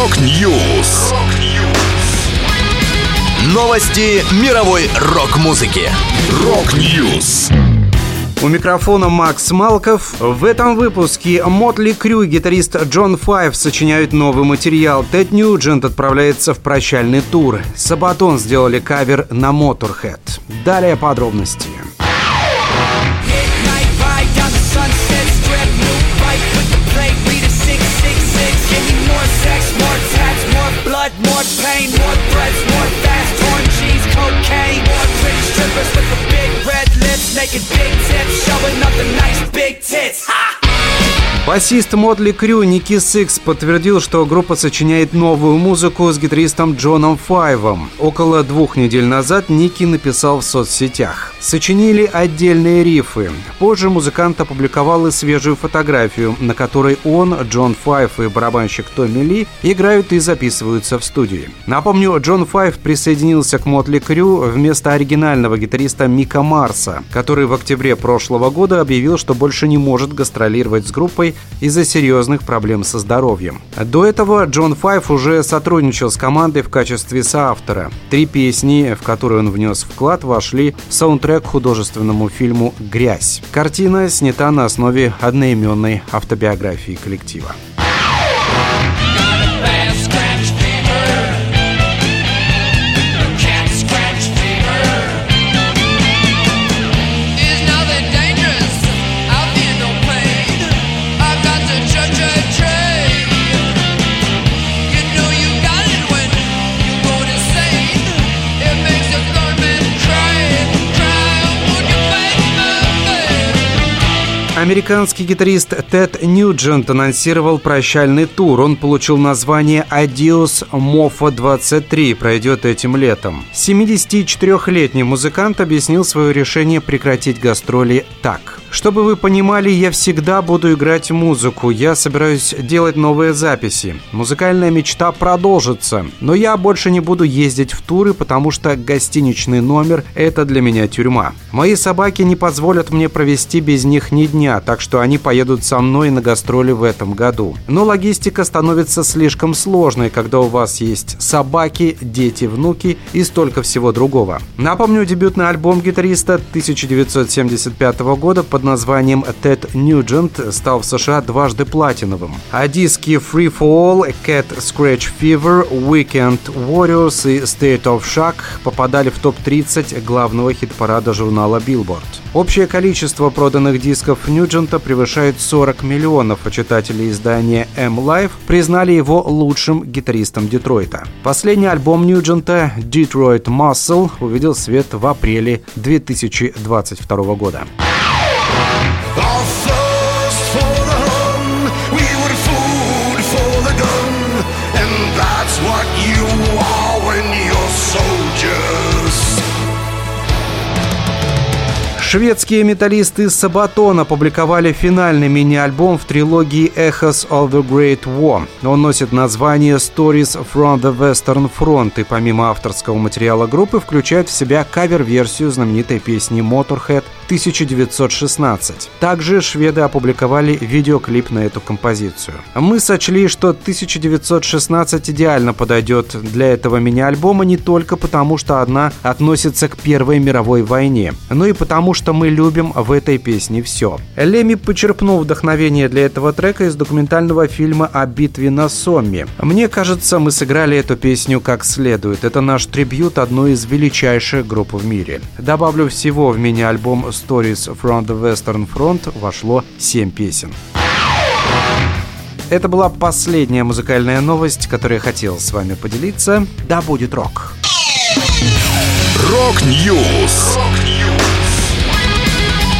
Rock News. Новости мировой рок-музыки. Rock News. У микрофона Макс Малков. В этом выпуске Mötley Crüe и гитарист Джон Файв сочиняют новый материал. Тед Ньюджент отправляется в прощальный тур. Sabaton сделали кавер на Motorhead. Далее подробности. More threats, more fast torn cheese, cocaine, more pretty strippers with the big red lips, making big tips, showing up the nice big tits. Ha! Басист Mötley Crüe Ники Сикс подтвердил, что группа сочиняет новую музыку с гитаристом Джоном Файвом. Около двух недель назад Ники написал в соцсетях. Сочинили отдельные риффы. Позже музыкант опубликовал и свежую фотографию, на которой он, Джон Файв и барабанщик Томми Ли играют и записываются в студии. Напомню, Джон Файв присоединился к Mötley Crüe вместо оригинального гитариста Мика Марса, который в октябре прошлого года объявил, что больше не может гастролировать с группой из-за серьезных проблем со здоровьем. До этого Джон Файв уже сотрудничал с командой в качестве соавтора. Три песни, в которые он внес вклад, вошли в саундтрек к художественному фильму «Грязь». Картина снята на основе одноименной автобиографии коллектива. Американский гитарист Тед Ньюджент анонсировал прощальный тур. Он получил название «Adios Mofa 23», пройдет этим летом. 74-летний музыкант объяснил свое решение прекратить гастроли так. Чтобы вы понимали, я всегда буду играть музыку. Я собираюсь делать новые записи. Музыкальная мечта продолжится. Но я больше не буду ездить в туры, потому что гостиничный номер – это для меня тюрьма. Мои собаки не позволят мне провести без них ни дня, так что они поедут со мной на гастроли в этом году. Но логистика становится слишком сложной, когда у вас есть собаки, дети, внуки и столько всего другого. Напомню, дебютный альбом гитариста 1975 года под под названием Ted Nugent стал в США дважды платиновым. А диски Free For All, Cat Scratch Fever, Weekend Warriors и State of Shock попадали в топ-30 главного хит-парада журнала Billboard. Общее количество проданных дисков Ньюджента превышает 40 миллионов, а читатели издания M-Life признали его лучшим гитаристом Детройта. Последний альбом Ньюджента Detroit Muscle увидел свет в апреле 2022 года. Enfin Шведские металлисты Сабатон опубликовали финальный мини-альбом в трилогии Echoes of the Great War. Он носит название Stories from the Western Front и помимо авторского материала группы включает в себя кавер-версию знаменитой песни Motorhead 1916. Также шведы опубликовали видеоклип на эту композицию. Мы сочли, что 1916 идеально подойдет для этого мини-альбома не только потому, что одна относится к Первой мировой войне, но и потому, что мы любим в этой песне все. Леми почерпнул вдохновение для этого трека из документального фильма о битве на Сомме. Мне кажется, мы сыграли эту песню как следует. Это наш трибют одной из величайших групп в мире. Добавлю всего в мини-альбом Stories from the Western Front вошло 7 песен. Это была последняя музыкальная новость, которую я хотел с вами поделиться. Да будет рок! Рок-Ньюс!